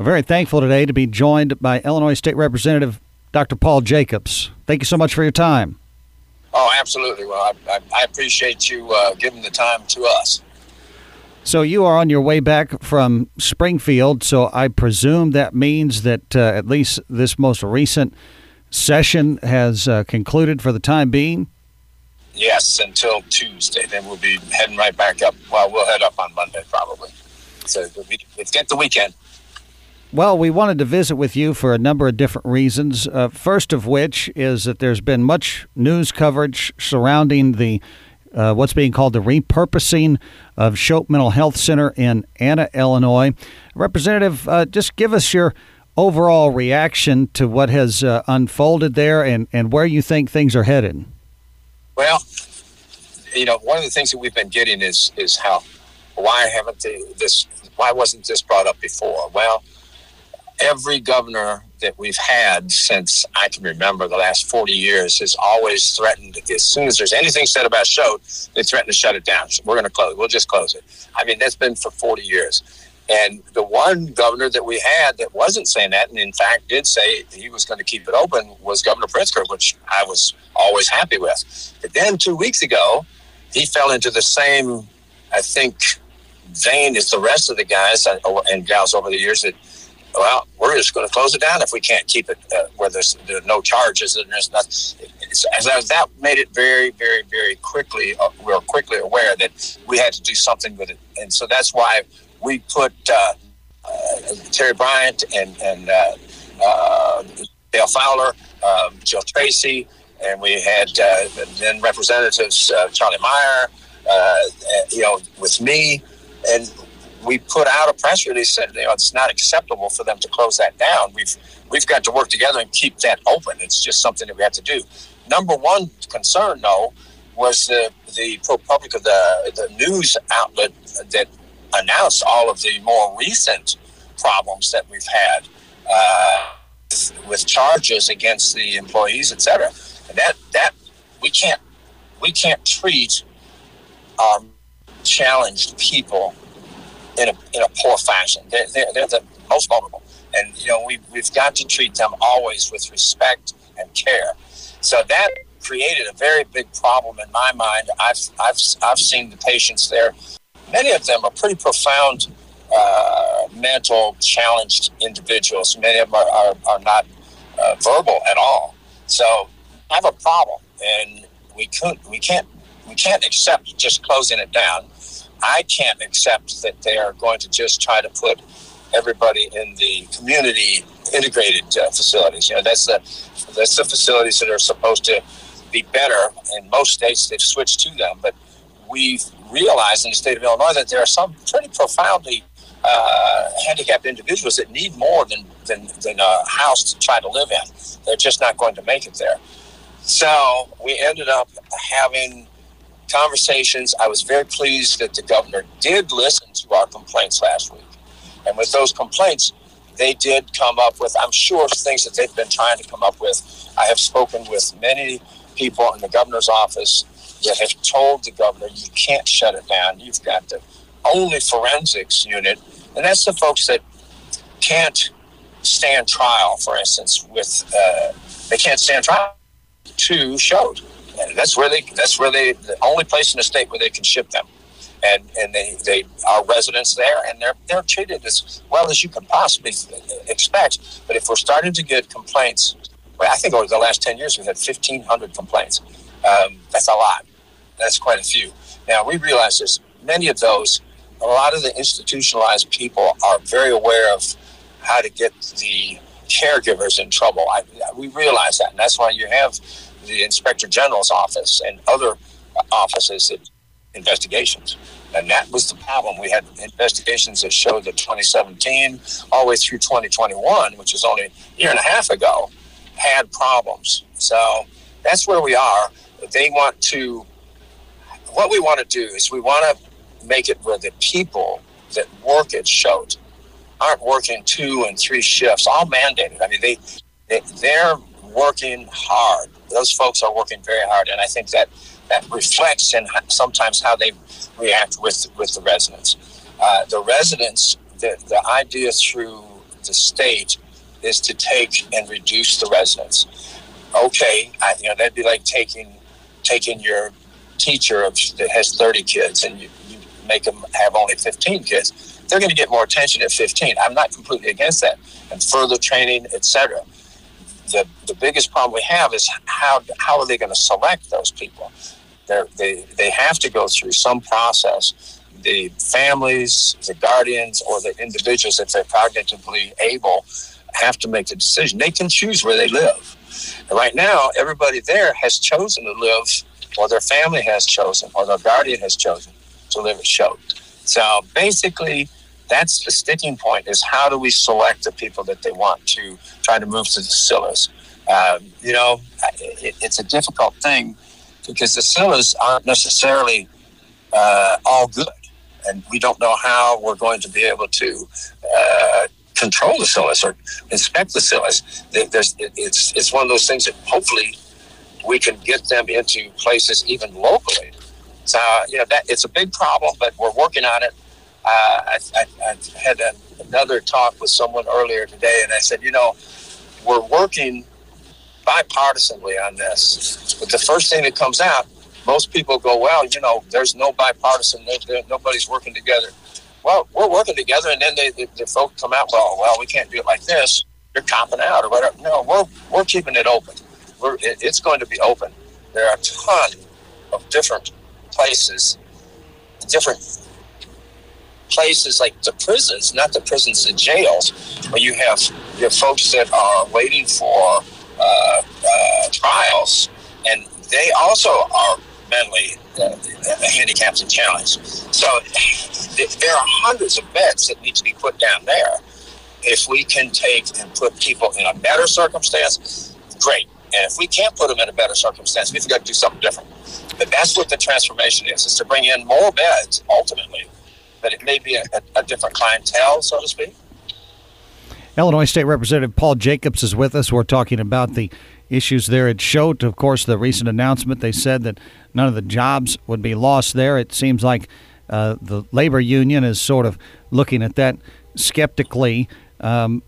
We're very thankful today to be joined by Illinois State Representative Dr. Paul Jacobs. Thank you so much for your time. Oh, absolutely. Well, I, I, I appreciate you uh, giving the time to us. So you are on your way back from Springfield. So I presume that means that uh, at least this most recent session has uh, concluded for the time being. Yes, until Tuesday. Then we'll be heading right back up. Well, we'll head up on Monday probably. So let's get the weekend. Well, we wanted to visit with you for a number of different reasons. Uh, first of which is that there's been much news coverage surrounding the uh, what's being called the repurposing of Choate Mental Health Center in Anna, Illinois. Representative, uh, just give us your overall reaction to what has uh, unfolded there and, and where you think things are headed. Well, you know, one of the things that we've been getting is is how why haven't they, this why wasn't this brought up before? Well, every governor that we've had since I can remember the last 40 years has always threatened as soon as there's anything said about Choate, they threaten to shut it down. So we're going to close. We'll just close it. I mean, that's been for 40 years. And the one governor that we had that wasn't saying that, and in fact did say he was going to keep it open, was Governor Pritzker, which I was always happy with. But then two weeks ago, he fell into the same, I think, vein as the rest of the guys uh, and gals over the years that well, we're just going to close it down if we can't keep it uh, where there's, no charges and there's not. As that made it very, very, very quickly, uh, we were quickly aware that we had to do something with it, and so that's why we put uh, uh Terri Bryant and and uh, uh, Dale Fowler, um, Jil Tracy, and we had then Representatives Charlie Meier, you know, with me, and we put out a press release that you know it's not acceptable for them to close that down. We've we've got to work together and keep that open. It's just something that we have to do. Number one concern, though, was the the ProPublica the the news outlet that announced all of the more recent problems that we've had uh, with charges against the employees, et cetera. And that that we can't we can't treat um, challenged people in a, in a poor fashion. They're, they're, they're the most vulnerable. And, you know, we, we've got to treat them always with respect and care. So that created a very big problem in my mind. I've, I've, I've seen the patients there. Many of them are pretty profound uh, mental challenged individuals. Many of them are, are, are not uh, verbal at all. So I have a problem, and we couldn't, we can't, we can't accept just closing it down. I can't accept that they are going to just try to put everybody in the community integrated uh, facilities. You know, that's the that's the facilities that are supposed to be better. In most states, they've switched to them, but we've realized in the state of Illinois that there are some pretty profoundly uh, handicapped individuals that need more than, than, than a house to try to live in. They're just not going to make it there. So we ended up having conversations. I was very pleased that the governor did listen to our complaints last week. And with those complaints, they did come up with, I'm sure, things that they've been trying to come up with. I have spoken with many people in the governor's office that have told the governor, you can't shut it down. You've got the only forensics unit. And that's the folks that can't stand trial, for instance, with, uh, they can't stand trial to Choate that's where they that's where they the only place in the state where they can ship them. And and they they are residents there and they're they're treated as well as you can possibly expect. But if we're starting to get complaints well, I think over the last 10 years we've had 1500 complaints. Um, that's a lot. That's quite a few. Now we realize there's many of those. A lot of the institutionalized people are very aware of how to get the caregivers in trouble. I, we realize that and that's why you have the inspector general's office and other uh, offices that investigations. And that was the problem. We had investigations that showed that 2017 all the way through 2021, which is only a year and a half ago, had problems. So that's where we are. They want to, what we want to do is we want to make it where the people that work at Choate aren't working two and three shifts, all mandated. I mean, they, they they're working hard those folks are working very hard, and I think that that reflects in sometimes how they react with with the residents. Uh, the residents, the, the idea through the state is to take and reduce the residents. Okay, I, you know that'd be like taking taking your teacher of, that has 30 kids and you, you make them have only 15 kids. They're going to get more attention at 15. I'm not completely against that. And further training, etc. The, the biggest problem we have is how, how are they going to select those people? They're, they they have to go through some process. The families, the guardians, or the individuals, if they're cognitively able, have to make the decision. They can choose where they live. And right now, everybody there has chosen to live, or their family has chosen, or their guardian has chosen to live at Choate. So basically, that's the sticking point: is how do we select the people that they want to try to move to the? Um, you know, it, it's a difficult thing because the CILAs aren't necessarily uh, all good, and we don't know how we're going to be able to uh, control the CILAs or inspect the CILAs. There's, it's it's one of those things that hopefully we can get them into places even locally. So you know that it's a big problem, but we're working on it. I, I, I, had a, another talk with someone earlier today, and I said, you know, we're working bipartisanly on this. But the first thing that comes out, most people go, well, you know, there's no bipartisan, nobody's working together well, we're working together, and then they, the, the folks come out, well, well, we can't do it like this. You're copping out or whatever. No, we're we're keeping it open. We're it, it's going to be open. There are a ton of different places, different places like the prisons, not the prisons, the jails, where you have you folks that are waiting for uh, uh, trials, and they also are mentally uh, handicapped and challenged. So there are hundreds of beds that need to be put down there. If we can take and put people in a better circumstance, great. And if we can't put them in a better circumstance, we've got to do something different. But that's what the transformation is, is to bring in more beds ultimately. But it may be a, a, a different clientele, so to speak. Illinois State Representative Paul Jacobs is with us. We're talking about the issues there at Choate. Of course, the recent announcement they said that none of the jobs would be lost there. It seems like uh, the labor union is sort of looking at that skeptically. Um,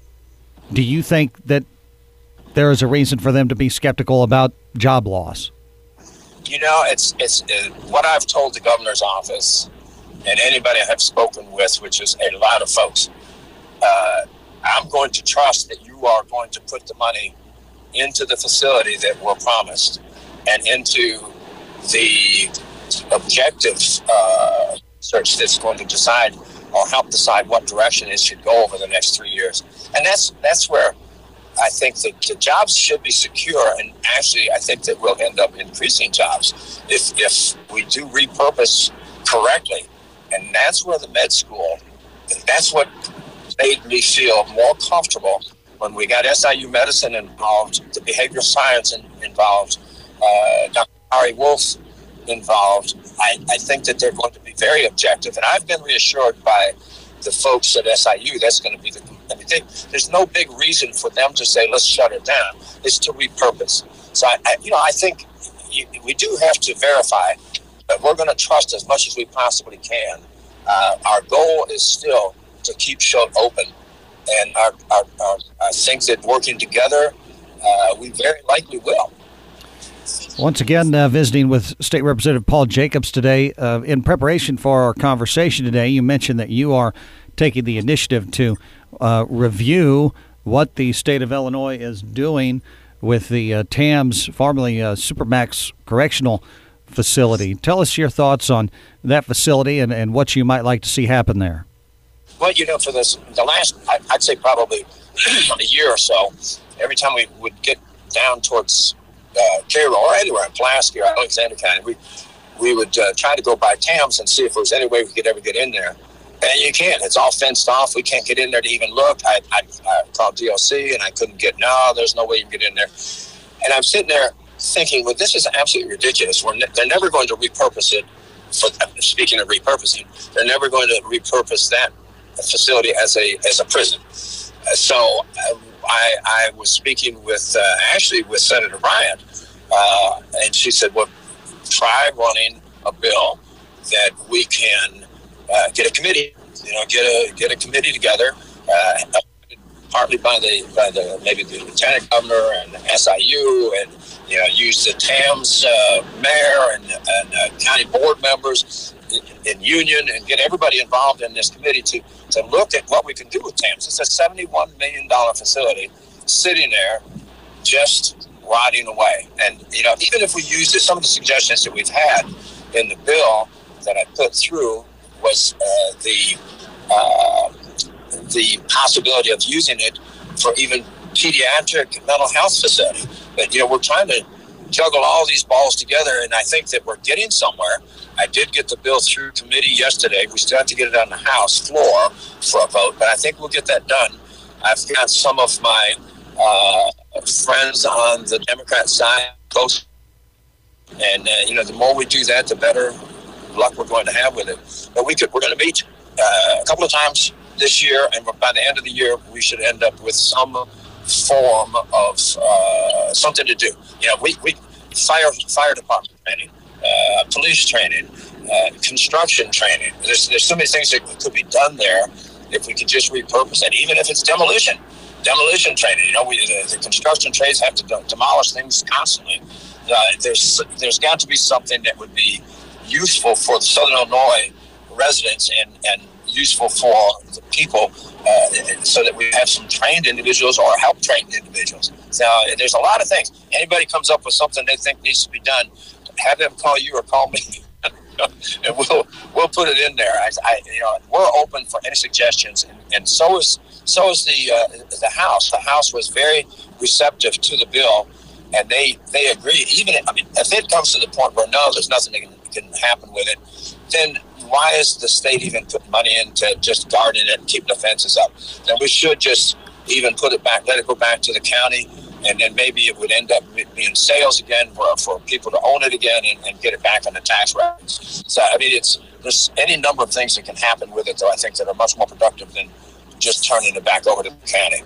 do you think that there is a reason for them to be skeptical about job loss? You know, it's it's uh, what I've told the governor's office and anybody I've spoken with, which is a lot of folks. Uh, I'm going to trust that you are going to put the money into the facility that we're promised and into the objective uh, search that's going to decide or help decide what direction it should go over the next three years. And that's that's where I think that the jobs should be secure, and actually, I think that we'll end up increasing jobs if if we do repurpose correctly. And that's where the med school. That's what made me feel more comfortable when we got SIU medicine involved, the behavioral science involved, uh, Dr. Ari Wolf involved. I, I think that they're going to be very objective, and I've been reassured by the folks at SIU. That's going to be the. I mean, they, there's no big reason for them to say let's shut it down. It's to repurpose. So I, I you know, I think you, we do have to verify, but we're going to trust as much as we possibly can. Uh, our goal is still to keep Choate open, and our, our, our, I think that working together, uh, we very likely will. Once again, uh, visiting with State Representative Paul Jacobs today. Uh, in preparation for our conversation today, you mentioned that you are taking the initiative to uh, review what the state of Illinois is doing with the uh, Tamms, formerly Supermax Correctional Facility. Tell us your thoughts on that facility and, and what you might like to see happen there. Well, you know, for this, the last, I'd say probably a year or so, every time we would get down towards uh, Cairo or anywhere in Pulaski or Alexander County, we we would uh, try to go by Tamms and see if there was any way we could ever get in there. And you can't. It's all fenced off. We can't get in there to even look. I, I, I called DOC and I couldn't get. No, there's no way you can get in there. And I'm sitting there thinking, well, this is absolutely ridiculous. We're ne- they're never going to repurpose it. For speaking of repurposing, they're never going to repurpose that facility as a as a prison. Uh, so uh, I, I was speaking with uh, actually with Senator Bryant, uh, and she said, "Well, try running a bill that we can uh, get a committee, you know, get a get a committee together, uh, partly by the by the maybe the lieutenant governor and SIU, and you know, use the Tamms uh, mayor and, and uh, county board members in, in union, and get everybody involved in this committee to to look at what we can do with Tamms. It's a seventy-one million dollar facility sitting there, just rotting away. And you know, even if we use some of the suggestions that we've had in the bill that I put through was uh, the uh, the possibility of using it for even pediatric mental health facility. But you know, we're trying to juggle all these balls together, and I think that we're getting somewhere. I did get the bill through committee yesterday. We still have to get it on the House floor for a vote, but I think we'll get that done. I've got some of my uh, friends on the Democrat side close, and uh, you know, the more we do that, the better luck we're going to have with it. But we could, we're going to meet uh, a couple of times this year, and by the end of the year, we should end up with some form of uh, something to do. You know, we, we fire fire department training, uh, police training, uh, construction training. There's there's so many things that could be done there if we could just repurpose it, even if it's demolition. Demolition training. You know, we, the, the construction trades have to demolish things constantly. Uh, there's there's got to be something that would be useful for the Southern Illinois residents and, and useful for the people uh, so that we have some trained individuals or help trained individuals. So there's a lot of things. Anybody comes up with something they think needs to be done, have them call you or call me. and we'll we'll put it in there. I, I, you know we're open for any suggestions, and, and so is so is the uh, the House. The House was very receptive to the bill, and they they agreed. Even if, I mean, if it comes to the point where no, there's nothing that can, can happen with it, then why is the state even putting money into just guarding it and keeping the fences up? Then we should just even put it back, let it go back to the county, and then maybe it would end up being sales again for, for people to own it again and, and get it back on the tax records. So I mean, it's there's any number of things that can happen with it, though. I think that are much more productive than just turning it back over to the county.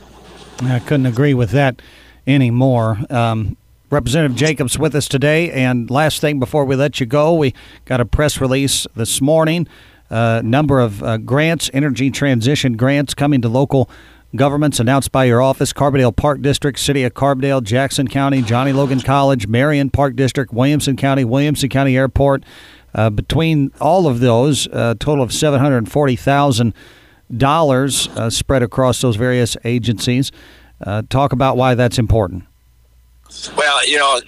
I couldn't agree with that anymore. Um, Representative Jacobs with us today. And last thing before we let you go, we got a press release this morning. A uh, number of uh, grants, energy transition grants coming to local governments announced by your office Carbondale Park District, City of Carbondale, Jackson County, John A. Logan College, Marion Park District, Williamson County, Williamson County Airport. Uh, between all of those, a total of $740,000 uh, spread across those various agencies. Uh, talk about why that's important. Well, you know,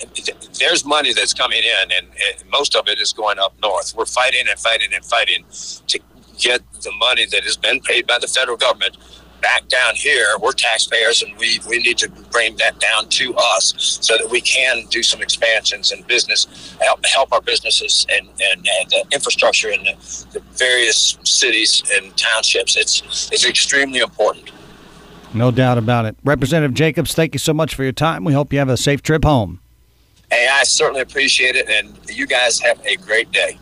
there's money that's coming in, and, most of it is going up north. We're fighting and fighting and fighting to get the money that has been paid by the federal government back down here. We're taxpayers, and we, we need to bring that down to us so that we can do some expansions and business, help, help our businesses and, and, and the infrastructure in the, the various cities and townships. It's, it's extremely important. No doubt about it. Representative Jacobs, thank you so much for your time. We hope you have a safe trip home. Hey, I certainly appreciate it, and you guys have a great day.